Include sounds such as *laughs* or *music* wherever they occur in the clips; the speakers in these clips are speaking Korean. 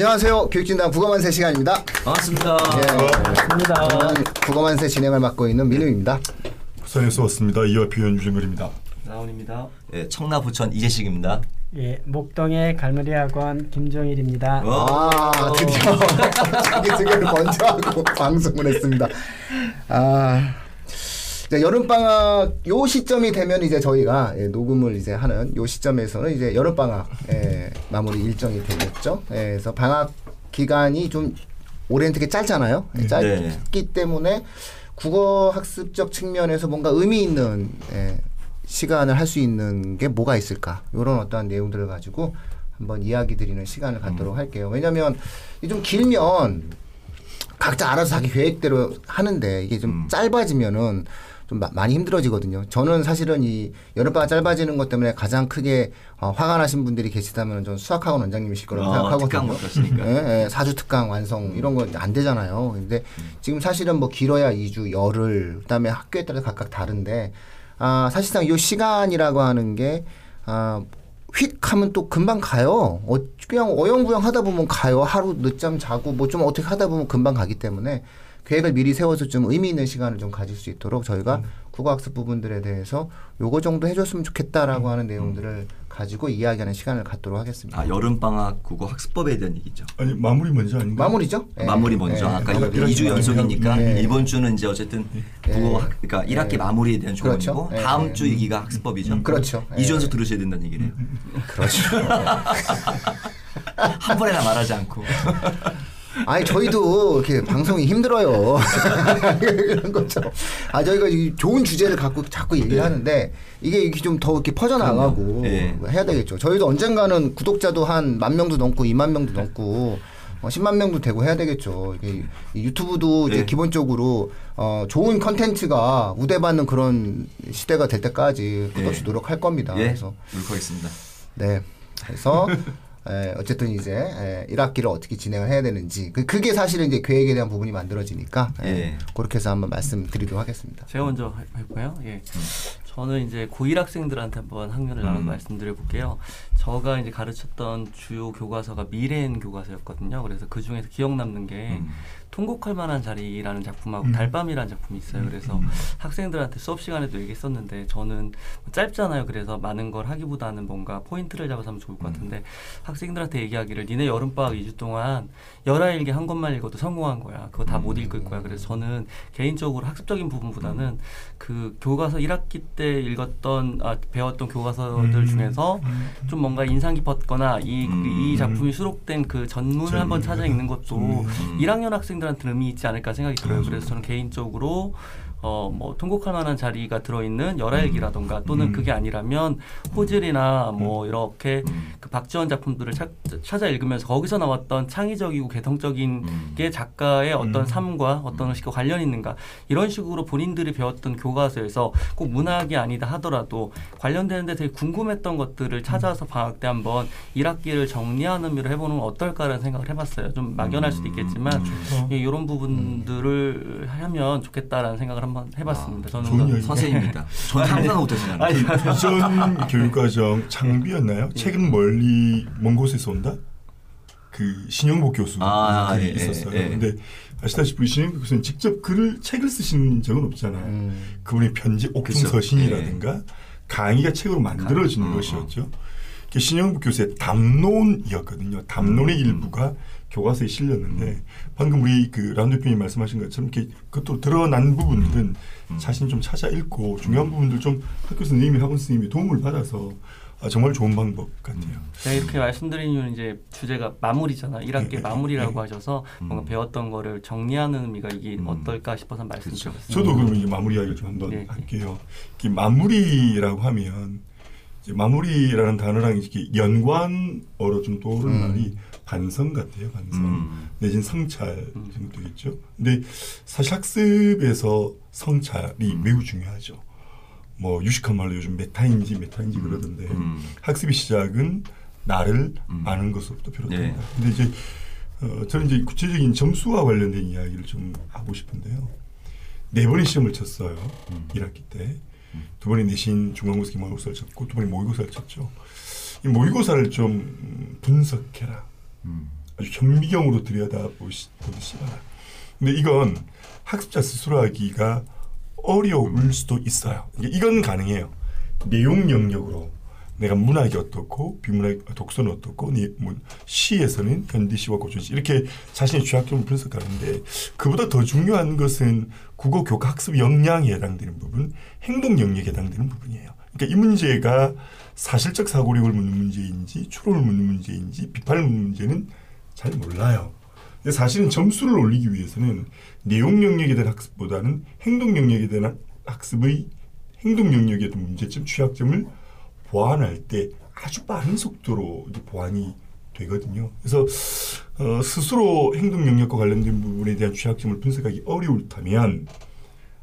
안녕하세요. 교육진단 국어만세 시간입니다. 반갑습니다. 반갑습니다. 저는 국어만세 진행을 맡고 있는 민우입니다. 부산에서 왔습니다. 이와 표현 유정글입니다. 나온입니다. 네, 청라 부천 이재식입니다. 예, 목동의 갈무리 학원 김종일입니다. 어? 아 드디어 *laughs* 자기 소개를 먼저 하고 *laughs* 방송을 했습니다. 아 이제 여름 방학 요 시점이 되면 이제 저희가 예, 녹음을 이제 하는 요 시점에서는 이제 여름 방학 예, 마무리 일정이 되겠죠. 예, 그래서 방학 기간이 좀 올해는 되게 짧잖아요. 예, 짧기 때문에 국어 학습적 측면에서 뭔가 의미 있는 예, 시간을 할 수 있는 게 뭐가 있을까? 이런 어떠한 내용들을 가지고 한번 이야기 드리는 시간을 갖도록 할게요. 왜냐하면 좀 길면 각자 알아서 자기 계획대로 하는데 이게 좀 짧아지면은 좀 마- 많이 힘들어지거든요. 저는 사실은 이 여름방학 짧아지는 것 때문에 가장 크게 어, 화가 나신 분들이 계시다면 전 수학학원 원장님이실 거라고 어, 생각하거든요. 특강. 예, 예, 사주 특강 완성 이런 거안 되잖아요. 근데 지금 사실은 뭐 길어야 2주, 열흘, 그다음에 학교에 따라 각각 다른데 아, 사실상 이 시간이라고 하는 게 아, 휙 하면 또 금방 가요. 어, 그냥 어영부영 하다 보면 가요. 하루 늦잠 자고 뭐 좀 어떻게 하다 보면 금방 가기 때문에 계획을 미리 세워서 좀 의미 있는 시간을 좀 가질 수 있도록 저희가 국어학습 부분들에 대해서 요거 정도 해줬으면 좋겠다라고 하는 내용들을 가지고 이야기하는 시간을 갖도록 하겠습니다. 아, 여름 방학 국어 학습법에 대한 얘기죠. 아니 마무리 먼저 아닌가? 마무리죠? 예. 마무리 먼저. 예. 아까 예. 2주 연속이니까 예. 이번 주는 이제 어쨌든 국어 학, 그러니까 1학기 마무리에 대한 조언이고 그렇죠. 예, 다음 예. 주 얘기가 학습법이죠. 그렇죠. 2주 예. 연속 들으셔야 된다는 얘기네요. 그렇죠. *laughs* 한 번에나 말하지 않고. *laughs* 아니 저희도 이렇게 방송이 힘들어요. *laughs* 그런 거죠. 아 저희가 이 좋은 주제를 갖고 자꾸 얘기를 하는데 이게 이렇게 좀 더 이렇게 퍼져나가고 예. 해야 되겠죠. 저희도 언젠가는 구독자도 한 만 명도 넘고 2만 명도 넘고 어, 10만 명도 되고 해야 되겠죠. 이게 이 유튜브도 이제 예. 기본적으로 어, 좋은 컨텐츠가 우대받는 그런 시대가 될 때까지 끝없이 예. 노력할 겁니다. 예. 그래서 노력하겠습니다. 네. 그래서 에, 어쨌든 이제 에, 1학기를 어떻게 진행을 해야 되는지 그, 그게 사실은 이제 계획에 대한 부분이 만들어지니까 에, 예. 그렇게 해서 한번 말씀드리도록 하겠습니다. 제가 먼저 해- 해볼까요? 예. 저는 이제 고1 학생들한테 한번 학년을 나눠서 음. 말씀드려 볼게요. 제가 이제 가르쳤던 주요 교과서가 미래엔 교과서였거든요. 그래서 그 중에서 기억 남는 게 음. 통곡할 만한 자리라는 작품하고 음. 달밤이라는 작품이 있어요. 그래서 학생들한테 수업 시간에도 얘기했었는데 저는 짧잖아요. 그래서 많은 걸 하기보다는 뭔가 포인트를 잡아서 하면 좋을 것 같은데 학생들한테 얘기하기를 니네 여름방학 2주 동안 열아일기 한 권만 읽어도 성공한 거야. 그거 다 못 읽을 거야. 그래서 저는 개인적으로 학습적인 부분보다는 그 교과서 1학기 때 읽었던 아, 배웠던 교과서들 음. 중에서 좀 뭔가 인상 깊었거나 이, 음. 이 작품이 수록된 그 전문을 전문. 한번 찾아 읽는 것도 음. 1학년 학생들한테는 의미 있지 않을까 생각이 들어요. 그래서 저는 개인적으로 어 뭐 통곡할 만한 자리가 들어있는 열아일기라던가 또는 음. 그게 아니라면 호질이나 뭐 이렇게 음. 그 박지원 작품들을 찾, 찾아 읽으면서 거기서 나왔던 창의적이고 개성적인 음. 게 작가의 어떤 음. 삶과 어떤 식과 관련 있는가 이런 식으로 본인들이 배웠던 교과서에서 꼭 문학이 아니다 하더라도 관련되는데 되게 궁금했던 것들을 찾아서 방학 때 한번 1학기를 정리하는 의미로 해보는 건 어떨까라는 생각을 해봤어요. 좀 막연할 수도 있겠지만 어. 예, 이런 부분들을 하면 좋겠다라는 생각을 한번 해봤습니다. 저는 그- 얘기. 선생님입니다. 저는 상상 못했어요. 아니, 이전 *laughs* 교육과정 창비였나요? 책은 멀리 먼 곳에서 온다. 그 신영복 교수 아, 글이 예, 있었어요. 예, 예. 근데 아시다시피 신영복 교수는 직접 글을 책을 쓰신 적은 없잖아요. 음. 그분의 편지 옥중 그쵸. 서신이라든가 강의가 책으로 만들어지는 강- 어, 것이었죠. 그 신영복 교수의 담론이었거든요. 담론의 일부가 교과서에 실렸는데 방금 우리 그 라운드님이 말씀하신 것처럼 이렇게 그것도 드러난 부분들은 자신 좀 찾아 읽고 중요한 부분들 좀 학교 선생님이 학원 선생님이 도움을 받아서 아, 정말 좋은 방법 같아요. 제가 이렇게 말씀드린 이유는 이제 주제가 마무리잖아. 1학기 네, 마무리라고 네. 하셔서 뭔가 음. 배웠던 거를 정리하는 의미가 이게 음. 어떨까 싶어서 말씀드렸습니다. 저도 그러면 이제 마무리 이야기를 좀 한번 네. 할게요. 이 마무리라고 하면 이제 마무리라는 단어랑 이렇게 연관어로 좀 떠오르는 음. 말이 반성 같아요. 반성 음. 내지는 성찰 정도 되겠죠. 근데 사실 학습에서 성찰이 매우 중요하죠. 뭐 유식한 말로 요즘 메타인지 메타인지 그러던데 음. 학습의 시작은 나를 음. 아는 것으로부터 비롯된다. 네. 근데 이제 어, 저는 이제 구체적인 점수와 관련된 이야기를 좀 하고 싶은데요. 네 번의 시험을 쳤어요. 음. 1학기 때. 두 번의 내신 중간고사 기말고사를 쳤고 두 번의 모의고사를 쳤죠. 이 모의고사를 좀 분석해라. 음. 아주 현미경으로 들여다보듯이 봐라. 근데 이건 학습자 스스로 하기가 어려울 수도 있어요. 이건 가능해요. 내용 영역으로 내가 문학이 어떻고 비문학 독서는 어떻고 네, 뭐, 시에서는 현대시와 고전시 이렇게 자신의 취약점을 분석하는데 그보다 더 중요한 것은 국어 교과 학습 역량에 해당되는 부분, 행동 영역에 해당되는 부분이에요. 그러니까 이 문제가 사실적 사고력을 묻는 문제인지 추론을 묻는 문제인지 비판을 묻는 문제는 잘 몰라요. 근데 사실은 점수를 올리기 위해서는 내용 영역에 대한 학습보다는 행동 영역에 대한 학습의 행동 영역에 대한 문제점, 취약점을 보완할 때 아주 빠른 속도로 보완이 되거든요. 그래서 어, 스스로 행동 영역과 관련된 부분에 대한 취약점을 분석하기 어려울 다면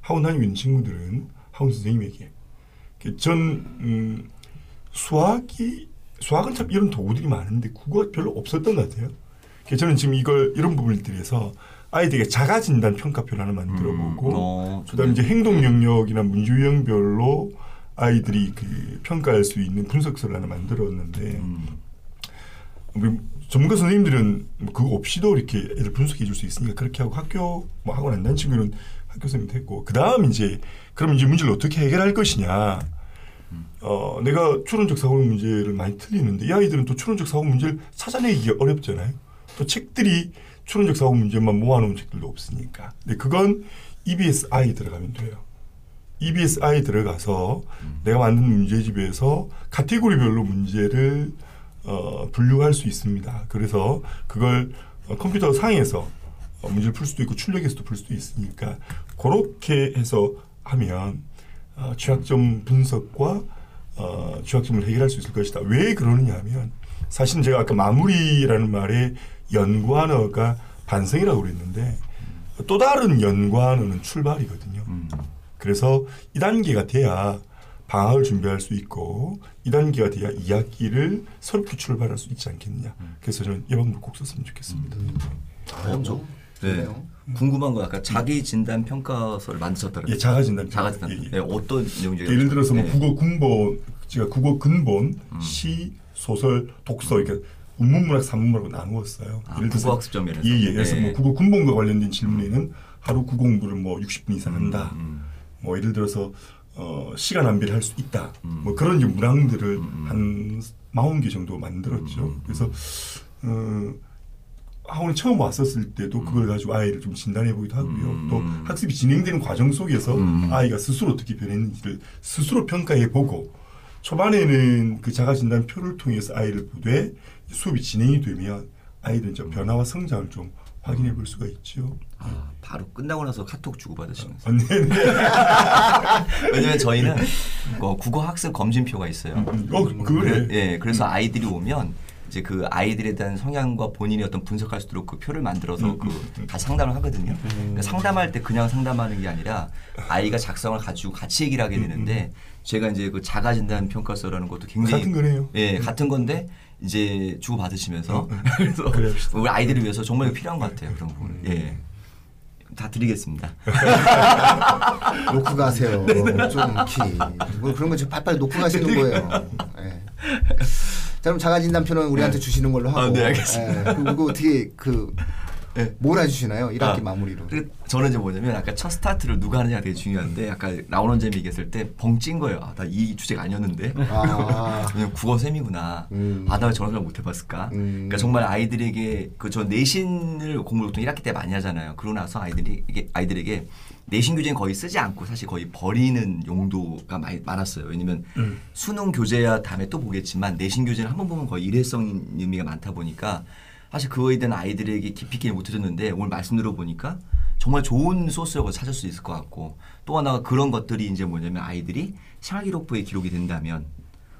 학원 다니고 있는 친구들은 학원 선생님에게 전 음, 수학이 수학은 참 이런 도구들이 많은데 국어가 별로 없었던 것 같아요. 저는 지금 이걸 이런 부분을 들여서 아이들에게 자가 진단 평가표를 하나 만들어보고 음, 어, 그다음에 이제 행동 영역이나 문제 유형별로 아이들이 그 평가할 수 있는 분석서를 하나 만들었는데 음. 전문가 선생님들은 뭐 그거 없이도 이렇게 애들 분석해 줄 수 있으니까 그렇게 하고 학교 뭐 학원 안 다닌 친구는 학교 선생님 됐고 그 다음 이제 그럼 이제 문제를 어떻게 해결할 것이냐. 어 내가 추론적 사고 문제를 많이 틀리는데 이 아이들은 또 추론적 사고 문제를 찾아내기 어렵잖아요 또 책들이 추론적 사고 문제만 모아놓은 책들도 없으니까 근데 그건 EBSI 들어가면 돼요 EBSI 들어가서 내가 만든 문제집에서 카테고리별로 문제를 어, 분류할 수 있습니다. 그래서 그걸 어, 컴퓨터 상에서 어, 문제를 풀 수도 있고 출력해서도 풀 수도 있으니까 그렇게 해서 하면 어, 취약점 분석과 어, 취약점을 해결할 수 있을 것이다. 왜 그러느냐 하면 사실은 제가 아까 마무리라는 말에 연구하너가 반성이라고 그랬는데 또 다른 연구하너는 출발이거든요. 음. 그래서 2단계가 돼야 방학을 준비할 수 있고 2단계가 돼야 2학기를 새롭게 출발할 수 있지 않겠느냐. 그래서 저는 이 방법을 꼭 썼으면 좋겠습니다. 어, 저, 네. 좋네요. 궁금한 건 아까 자기 진단 평가서를 만드셨다고 예, 자가 진단. 자가 진단. 예, 예. 네, 어떤 내용인지 예를 들어서 뭐 네. 국어 근본, 제가 국어 근본, 음. 시, 소설, 독서 이렇게 운문문학, 산문문학으로 나누었어요. 아, 예를 들어서 국어학습 면에서. 예, 예. 그래서 네. 뭐 국어 근본과 관련된 질문에는 하루 국어 공부를 뭐 60분 이상 한다. 음, 뭐 예를 들어서 어, 시간 낭비를 할 수 있다. 음. 뭐 그런 이제 문항들을 음. 한 40개 정도 만들었죠. 음. 그래서 어, 학원에 처음 왔었을 때도 그걸 가지고 아이를 좀 진단해 보기도 하고요. 음. 또 학습이 진행되는 과정 속에서 음. 아이가 스스로 어떻게 변했는지를 스스로 평가해 보고 초반에는 그 자가 진단 표를 통해서 아이를 보되 수업이 진행이 되면 아이들은 좀 변화와 성장을 좀 확인해 볼 수가 있죠. 아, 바로 끝나고 나서 카톡 주고 받으시면서. 네. *laughs* 왜냐면 저희는 어, 국어 학습 검진표가 있어요. 어, 그래. 예, 그래서 아이들이 오면 이제 그 아이들에 대한 성향과 본인이 어떤 분석할 수 있도록 그 표를 만들어서 음, 그 음, 다 상담을 하거든요. 그러니까 상담할 때 그냥 상담하는 게 아니라 아이가 작성을 가지고 같이 얘기를 하게 되는데 제가 이제 그 자가 진단 평가서라는 것도 굉장히 같은 거네요. 예, 같은 건데 이제 주고 받으시면서 음, 음. *laughs* 그래서. 우리 아이들을 위해서 정말 필요한 것 같아요 그런 부분을. 예. 다 드리겠습니다. *laughs* 놓고 가세요. 좀 키. 뭐 그런 거 지금 팔팔 놓고 가시는 거예요. 예. 자 그럼 자가진단표는 우리한테 주시는 걸로 하고. 아, 네, 알겠습니다. 예. 그리고 어떻게 그 네. 뭘 해주시나요? 1학기 아, 마무리로. 그 저는 이제 뭐냐면 아까 첫 스타트를 누가 하느냐가 되게 중요한데 아까 라운원잼이 얘기했을 때 벙찐 거예요. 아, 나 이 주제가 아니었는데. 아. *laughs* 그냥 국어 셈이구나. 음. 아, 나 왜 저런 걸 못 해봤을까? 음. 그러니까 정말 아이들에게 그 저 내신을 공부를 보통 1학기 때 많이 하잖아요. 그러고 나서 아이들이 이게 아이들에게 내신 교재는 거의 쓰지 않고 사실 거의 버리는 용도가 많이 많았어요. 왜냐면 음. 수능 교재야 다음에 또 보겠지만 내신 교재는 한 번 보면 거의 일회성 의미가 많다 보니까 사실 그거에 대한 아이들에게 깊이 있게 못 해줬는데 오늘 말씀 들어보니까 정말 좋은 소스라고 찾을 수 있을 것 같고 또 하나가 그런 것들이 이제 뭐냐면 아이들이 생활기록부에 기록이 된다면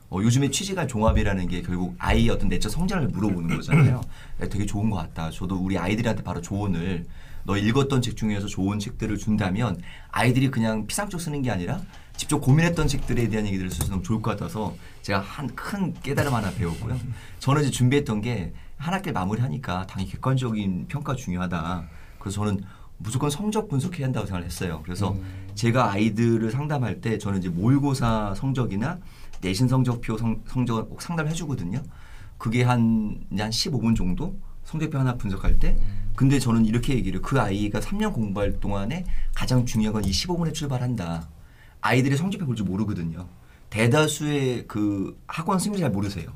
어, 요즘에 취지가 종합이라는 게 결국 아이의 어떤 내적 성장을 물어보는 거잖아요. 네, 되게 좋은 것 같다. 저도 우리 아이들한테 바로 조언을 너 읽었던 책 중에서 좋은 책들을 준다면 아이들이 그냥 피상적 쓰는 게 아니라 직접 고민했던 책들에 대한 얘기들을 너무 좋을 것 같아서 제가 한 큰 깨달음 하나 배웠고요. 저는 이제 준비했던 게 한 학기를 마무리하니까 당연히 객관적인 평가 중요하다. 그래서 저는 무조건 성적 분석해야 한다고 생각을 했어요. 그래서 제가 아이들을 상담할 때 저는 이제 모의고사 성적이나 내신 성적표 성, 성적을 꼭 상담을 해주거든요. 그게 한, 한 15분 정도 성적표 하나 분석할 때 근데 저는 이렇게 얘기를. 그 아이가 3년 공부할 동안에 가장 중요한 건 이 15분에 출발한다. 아이들이 성적표 볼 줄 모르거든요. 대다수의 그 학원 선생님 잘 모르세요.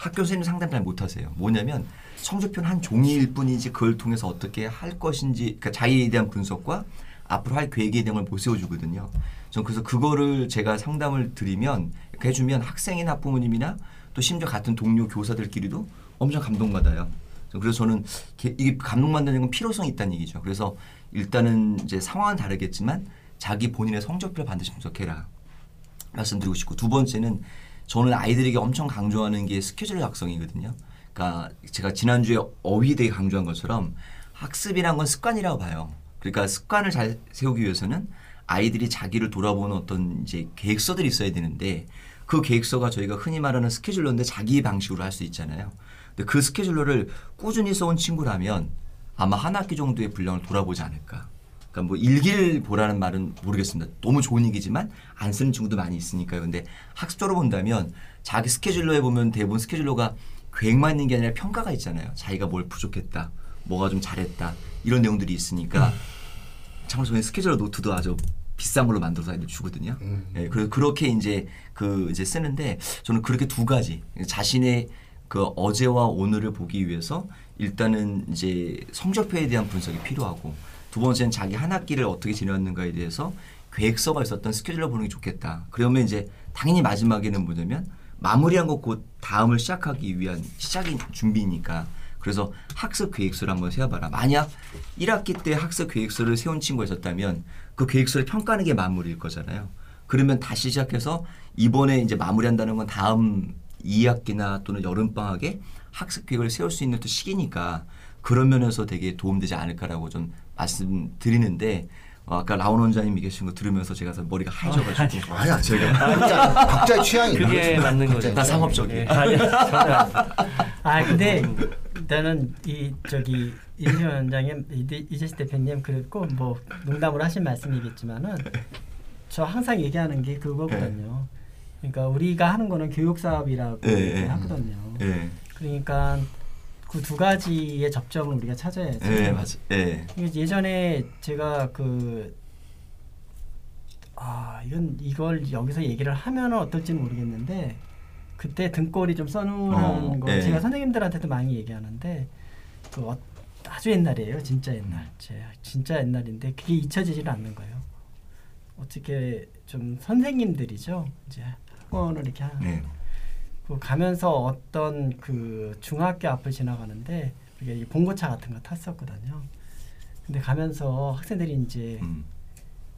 학교 선생님 상담 잘 못하세요. 뭐냐면 성적표는 한 종이일 뿐이지 그걸 통해서 어떻게 할 것인지 그러니까 자기에 대한 분석과 앞으로 할 계획에 대한 걸 못 세워주거든요. 전 그래서 그거를 제가 상담을 드리면 해주면 학생이나 부모님이나 또 심지어 같은 동료 교사들끼리도 엄청 감동받아요. 그래서 저는 게- 이게 감동받는 건 필요성이 있다는 얘기죠. 그래서 일단은 이제 상황은 다르겠지만 자기 본인의 성적표를 반드시 분석해라. 말씀드리고 싶고 두 번째는 저는 아이들에게 엄청 강조하는 게 스케줄 작성이거든요. 그러니까 제가 지난주에 어휘 되게 강조한 것처럼 학습이란 건 습관이라고 봐요. 그러니까 습관을 잘 세우기 위해서는 아이들이 자기를 돌아보는 어떤 이제 계획서들이 있어야 되는데 그 계획서가 저희가 흔히 말하는 스케줄러인데 자기 방식으로 할 수 있잖아요. 근데 그 스케줄러를 꾸준히 써온 친구라면 아마 한 학기 정도의 분량을 돌아보지 않을까. 그러니까 뭐 일기를 보라는 말은 모르겠습니다. 너무 좋은 얘기지만 안 쓰는 친구도 많이 있으니까요. 근데 학습적으로 본다면 자기 스케줄러에 보면 대부분 스케줄러가 계획만 있는 게 아니라 평가가 있잖아요. 자기가 뭘 부족했다, 뭐가 좀 잘했다 이런 내용들이 있으니까 참고로 저희 스케줄러 노트도 아주 비싼 걸로 만들어서 아이들 주거든요. 예, 그래서 그렇게 이제 그 이제 쓰는데 저는 그렇게 두 가지 자신의 그 어제와 오늘을 보기 위해서 일단은 이제 성적표에 대한 분석이 필요하고 두 번째는 자기 한 학기를 어떻게 지내왔는가에 대해서 계획서가 있었던 스케줄러 보는 게 좋겠다. 그러면 이제 당연히 마지막에는 뭐냐면 마무리한 것곧 다음을 시작하기 위한 시작인 준비니까 그래서 학습 계획서를 한번 세워봐라. 만약 1학기 때 학습 계획서를 세운 친구가 있었다면 그 계획서를 평가하는 게 마무리일 거잖아요. 그러면 다시 시작해서 이번에 이제 마무리한다는 건 다음 2학기나 또는 여름방학에 학습 계획을 세울 수 있는 또 시기니까 그런 면에서 되게 도움되지 않을까라고 좀 말씀드리는데 어, 아까 라온 원장님 얘기하신 거 들으면서 제가 머리가 하얘져가지고 아야 제가 각자 각자 취향이 그게? 맞는 거죠. 다 상업적이에요. 예, 아니. 아 근데 일단은 이 저기 이재 원장님 이재- 이재식 대표님 그랬고 뭐 농담으로 하신 말씀이겠지만은 저 항상 얘기하는 게 그거거든요. 그러니까 우리가 하는 거는 교육 사업이라고 예, 예. 하거든요. 예, 그러니까 그 두 가지의 접점을 우리가 찾아야죠. 예, 맞아, 예, 예전에 제가 그 아, 이건 이걸 여기서 얘기를 하면 어떨지는 모르겠는데 그때 등골이 좀 써놓은 어, 거 예. 제가 선생님들한테도 많이 얘기하는데 그 어, 아주 옛날이에요. 진짜 옛날. 제 진짜 옛날인데 그게 잊혀지지를 않는 거예요. 어떻게 좀 선생님들이죠. 이제 학원을 이렇게 네, 그 가면서 어떤 그 중학교 앞을 지나가는데 우리가 이 봉고차 같은 거 탔었거든요. 근데 가면서 학생들이 이제 음,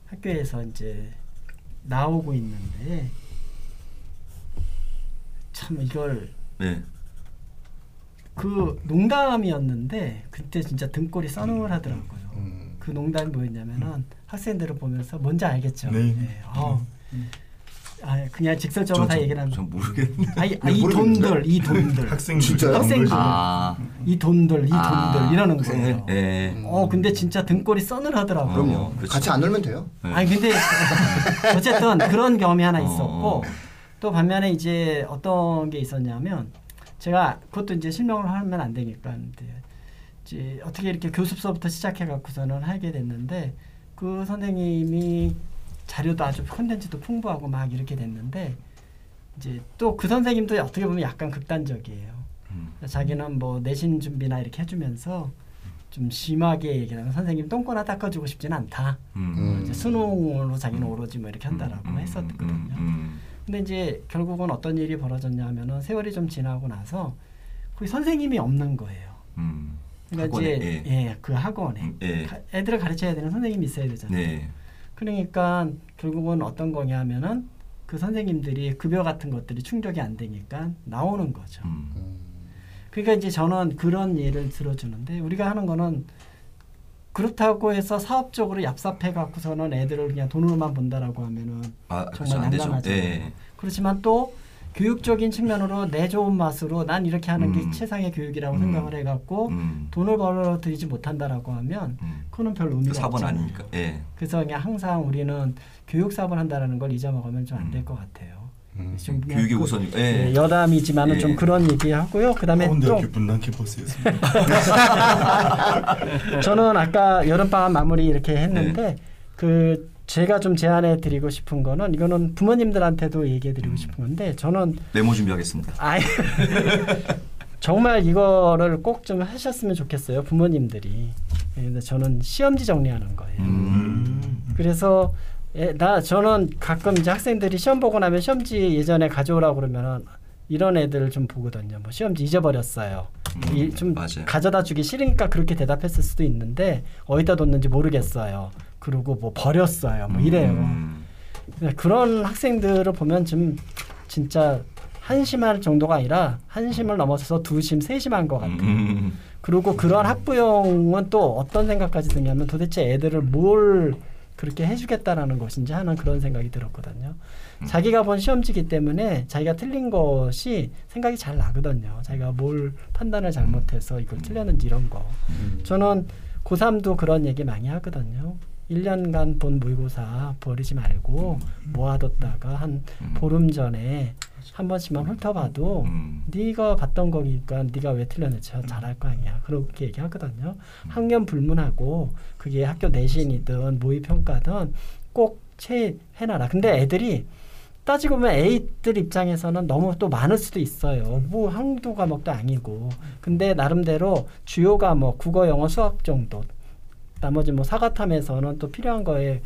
학교에서 이제 나오고 있는데 참 이걸 네, 그 농담이었는데 그때 진짜 등골이 서늘하더라고요. 음. 그 농담이 뭐였냐면은 학생들을 보면서 뭔지 알겠죠. 네. 어. 아 그냥 직설적으로 다 얘기를 하면 전 모르겠는데. 아이, 아, 이? 돈들 이 돈들 *laughs* 학생들? 학생들. 아, 이 돈들 이 돈들 아, 이러는 학생들? 거예요. 예. 어 근데 진짜 등골이 서늘하더라고요. 그럼요. 어, 그렇죠. 같이 안 놀면 돼요. 네. 아니 근데 *laughs* 어쨌든 그런 경험이 하나 있었고 어. 또 반면에 이제 어떤 게 있었냐면 제가 그것도 이제 실명을 하면 안 되니까 근데 이제 어떻게 이렇게 교습서부터 시작해 갖고서는 하게 됐는데 그 선생님이 자료도 아주 콘텐츠도 풍부하고 막 이렇게 됐는데 이제 또 그 선생님도 어떻게 보면 약간 극단적이에요. 음. 자기는 뭐 내신 준비나 이렇게 해주면서 좀 심하게 얘기를 하면 선생님 똥꼬 나 닦아주고 싶지는 않다. 음. 음. 이제 수능으로 자기는 오로지 뭐 이렇게 한다라고 음, 음, 했었거든요. 음, 음. 근데 이제 결국은 어떤 일이 벌어졌냐면은 세월이 좀 지나고 나서 거기 선생님이 없는 거예요. 음. 그러니까 학원에, 이제 예. 예, 그 학원에 음, 예. 가- 애들을 가르쳐야 되는 선생님이 있어야 되잖아요. 네. 그러니까 결국은 어떤 거냐면은 그 선생님들이 급여 같은 것들이 충족이 안 되니까 나오는 거죠. 음. 그러니까 이제 저는 그런 예를 들어주는데 우리가 하는 거는 그렇다고 해서 사업적으로 얍삽해 갖고서는 애들을 그냥 돈으로만 본다라고 하면은 아, 그렇죠. 정말 안 되죠. 난감하잖아요. 예. 그렇지만 또 교육적인 측면으로 내 좋은 맛으로 난 이렇게 하는 게 음. 최상의 교육이라고 음. 생각을 해갖고 음. 돈을 벌어들이지 못한다라고 하면 음. 그거는 별그 의미가 사본 없잖아요. 아니니까. 예. 그래서 그냥 항상 우리는 교육 사업을 한다는 걸 잊어먹으면 좀 안될 음. 것 같아요. 좀 그냥 교육이 그- 우선. 예, 예. 여담이지만은 예. 좀 그런 얘기하고요. 그다음에 또 강원대학교 분당 캠퍼스였습니다. *laughs* 저는 아까 여름방학 마무리 이렇게 했는데 그 제가 좀 제안해 드리고 싶은 거는 이거는 부모님들한테도 얘기해 드리고 싶은 건데 저는 메모 준비하겠습니다. 아이 *laughs* 정말 이거를 꼭 좀 하셨으면 좋겠어요 부모님들이. 예, 근데 저는 시험지 정리하는 거예요. 음. 그래서 예, 나 저는 가끔 이제 학생들이 시험 보고 나면 시험지 예전에 가져오라고 그러면은 이런 애들 좀 보거든요. 뭐 시험지 잊어버렸어요. 음, 이 좀 맞아요. 가져다 주기 싫으니까 그렇게 대답했을 수도 있는데 어디다 뒀는지 모르겠어요 그리고 뭐 버렸어요 뭐 이래요 음. 네, 그런 학생들을 보면 좀 진짜 한심할 정도가 아니라 한심을 넘어서서 두심, 세심한 것 같아요. 음. 그리고 그런 학부형은 또 어떤 생각까지 드냐면 도대체 애들을 뭘 그렇게 해주겠다라는 것인지 하는 그런 생각이 들었거든요. 음. 자기가 본 시험지기 때문에 자기가 틀린 것이 생각이 잘 나거든요. 자기가 뭘 판단을 잘못해서 이걸 틀렸는지 이런 거. 저는 고3도 그런 얘기 많이 하거든요. 1년간 본 모의고사 버리지 말고 모아뒀다가 한 음. 보름 전에 한 번씩만 훑어봐도 음. 네가 봤던 거니까 네가 왜 틀렸는지 잘할 거 아니야. 그렇게 얘기하거든요. 학년 불문하고 그게 학교 내신이든 모의평가든 꼭 채해놔라. 근데 애들이 따지고 보면 A들 입장에서는 너무 또 많을 수도 있어요. 뭐 한두 과목도 아니고. 근데 나름대로 주요 과목 국어, 영어, 수학 정도. 나머지 뭐 사과탐에서는 또 필요한 거에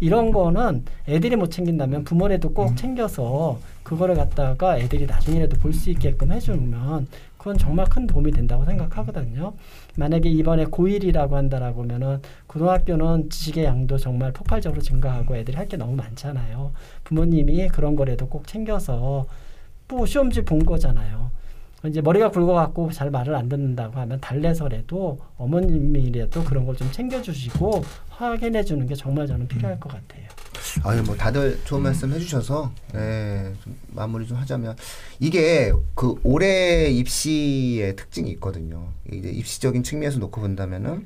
이런 거는 애들이 못 챙긴다면 부모라도 꼭 챙겨서 그거를 갖다가 애들이 나중에라도 볼 수 있게끔 해주면 그건 정말 큰 도움이 된다고 생각하거든요. 만약에 이번에 고1이라고 한다라고 하면은 고등학교는 지식의 양도 정말 폭발적으로 증가하고 애들이 할 게 너무 많잖아요. 부모님이 그런 거라도 꼭 챙겨서 뭐 시험지 본 거잖아요. 이제 머리가 굵어갖고 잘 말을 안 듣는다고 하면 달래서라도 어머님이라도 그런 걸 좀 챙겨주시고 확인해 주는 게 정말 저는 필요할 것 같아요. 아유 뭐 다들 좋은 말씀 해주셔서 예, 좀 마무리 좀 하자면 이게 그 올해 입시의 특징이 있거든요. 이제 입시적인 측면에서 놓고 본다면은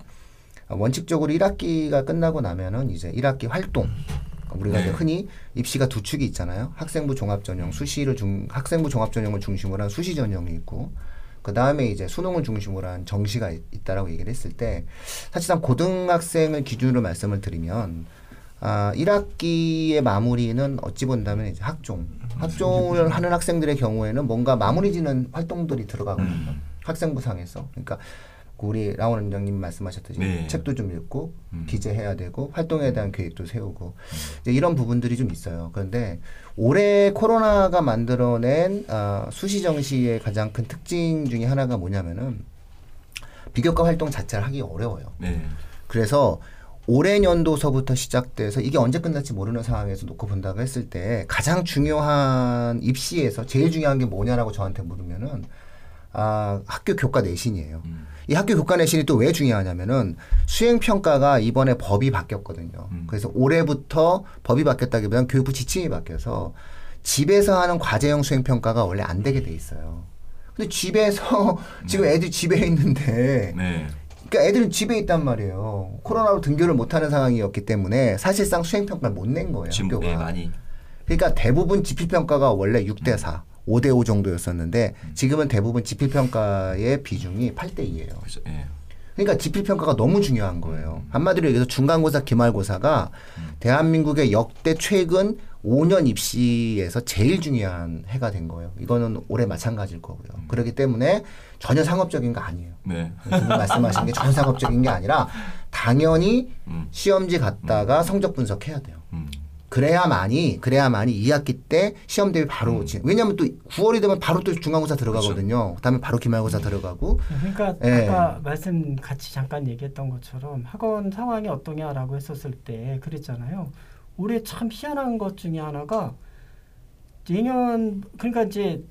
원칙적으로 1학기가 끝나고 나면은 이제 1학기 활동 우리가 네. 흔히 입시가 두 축이 있잖아요. 학생부 종합 전형, 수시를 중 학생부 종합 전형을 중심으로 한 수시 전형이 있고 그 다음에 이제 수능을 중심으로 한 정시가 있- 있다라고 얘기를 했을 때 사실상 고등학생을 기준으로 말씀을 드리면 아, 1학기의 마무리는 어찌 본다면 이제 학종. 학종을 하는 학생들의 경우에는 뭔가 마무리 짓는 활동들이 들어가거든요. 음. 학생부상에서. 그러니까 우리 라원 원장님 말씀하셨듯이 네. 책도 좀 읽고 음. 기재해야 되고 활동에 대한 계획도 세우고 이제 이런 부분들이 좀 있어요. 그런데 올해 코로나가 만들어낸 아, 수시 정시의 가장 큰 특징 중에 하나가 뭐냐면은 비교과 활동 자체를 하기 어려워요. 네. 그래서 올해 년도서부터 시작돼서 이게 언제 끝날지 모르는 상황에서 놓고 본다고 했을 때 가장 중요한 입시에서 제일 중요한 게 뭐냐라고 저한테 물으면은 아, 학교 교과 내신이에요. 음. 이 학교 교과 내신이 또 왜 중요하냐면은 수행 평가가 이번에 법이 바뀌었거든요. 음. 그래서 올해부터 법이 바뀌었다기보다는 교육부 지침이 바뀌어서 집에서 하는 과제형 수행 평가가 원래 안 되게 돼 있어요. 근데 집에서 *laughs* 지금 애들이 집에 있는데 네. 그러니까 애들은 집에 있단 말이에요. 코로나로 등교를 못하는 상황이었기 때문에 사실상 수행 평가를 못 낸 거예요. 지금 학교가. 네, 많이 그러니까 대부분 지필 평가가 원래 6대 4, 5대 5 정도였었는데 지금은 대부분 지필 평가의 비중이 8대 2예요. 그죠. 예. 그러니까 지필 평가가 너무 중요한 거예요. 한마디로 얘기해서 중간고사, 기말고사가 대한민국의 역대 최근 5년 입시에서 제일 중요한 해가 된 거예요. 이거는 올해 마찬가지일 거고요. 그렇기 때문에 전혀 상업적인 거 아니에요. 네. 지금 말씀하신 게 전혀 상업적인 게 아니라 당연히 음. 시험지 갔다가 성적 분석해야 돼요. 음. 그래야만이 그래야만이 2학기 때 시험 대비 바로 진. 왜냐하면 또 9월이 되면 바로 또 중간고사 들어가거든요. 그다음에 바로 기말고사 들어가고. 그러니까 예. 아까 말씀 같이 잠깐 얘기했던 것처럼 학원 상황이 어떠냐라고 했었을 때 그랬잖아요. 올해 참 희한한 것 중에 하나가 내년 그러니까 이제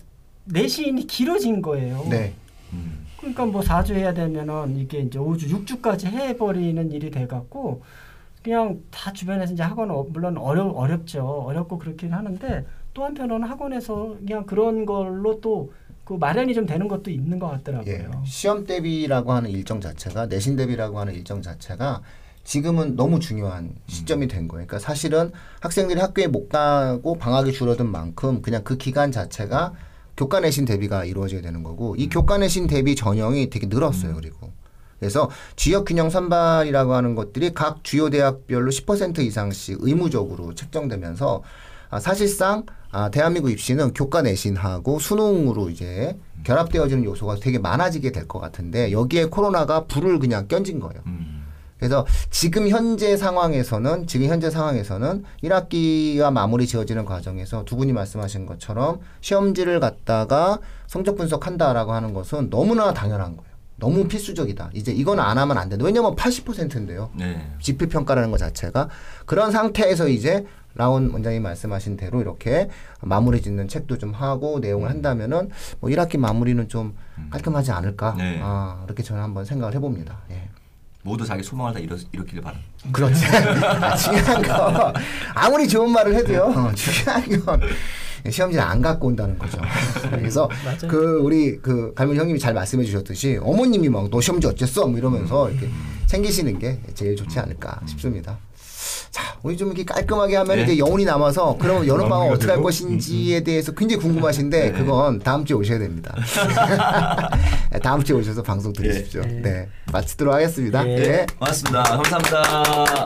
내신이 길어진 거예요. 네. 음. 그러니까 뭐 4주 해야 되면은 이게 이제 5주, 6주까지 해버리는 일이 돼갖고 그냥 다 주변에서 이제 학원 어, 물론 어려 어렵죠. 어렵고 그렇긴 하는데 또 한편으로는 학원에서 그냥 그런 걸로 또 그 마련이 좀 되는 것도 있는 것 같더라고요. 예. 시험 대비라고 하는 일정 자체가 내신 대비라고 하는 일정 자체가 지금은 너무 중요한 시점이 된 거예요. 그러니까 사실은 학생들이 학교에 못 가고 방학이 줄어든 만큼 그냥 그 기간 자체가 교과 내신 대비가 이루어져야 되는 거고 이 교과 내신 대비 전형이 되게 늘었어요. 그리고 그래서 지역 균형 선발이라고 하는 것들이 각 주요 대학별로 10% 이상씩 의무적으로 책정되면서 아, 사실상 아, 대한민국 입시는 교과 내신하고 수능으로 이제 결합되어지는 요소가 되게 많아지게 될 것 같은데 여기에 코로나가 불을 그냥 껴진 거예요. 음. 그래서 지금 현재 상황에서는 지금 현재 상황에서는 1학기가 마무리 지어지는 과정에서 두 분이 말씀하신 것처럼 시험지를 갖다가 성적 분석한다라고 하는 것은 너무나 당연한 거예요. 너무 필수적이다. 이제 이건 안 하면 안 된다. 왜냐면 80%인데요. 네. 지표 평가라는 것 자체가 그런 상태에서 이제 라온 원장님 말씀하신 대로 이렇게 마무리 짓는 책도 좀 하고 내용을 한다면은 뭐 1학기 마무리는 좀 깔끔하지 않을까? 네. 아, 이렇게 저는 한번 생각을 해봅니다. 예. 모두 자기 소망을 다 이루, 이루기를 바라. 그렇지. *laughs* 아, 중요한 거 아무리 좋은 말을 해도요. 어, 중요한 건 시험지를 안 갖고 온다는 거죠. *laughs* 그래서. 그 우리 그 갈문 형님이 잘 말씀해 주셨듯이 어머님이 막 너 시험지 어쨌어? 뭐 이러면서 이렇게 챙기시는 게 제일 좋지 않을까 싶습니다. 자, 우리 좀 이렇게 깔끔하게 하면 네. 이제 영혼이 남아서 그러면 여름 방학 마무리가 어떻게 할? 것인지에 대해서 굉장히 궁금하신데 네. 그건 다음 주에 오셔야 됩니다. *laughs* *laughs* 다음 주에 오셔서 방송 들으십시오. 네. 네, 마치도록 하겠습니다. 네. 네. 고맙습니다. 감사합니다.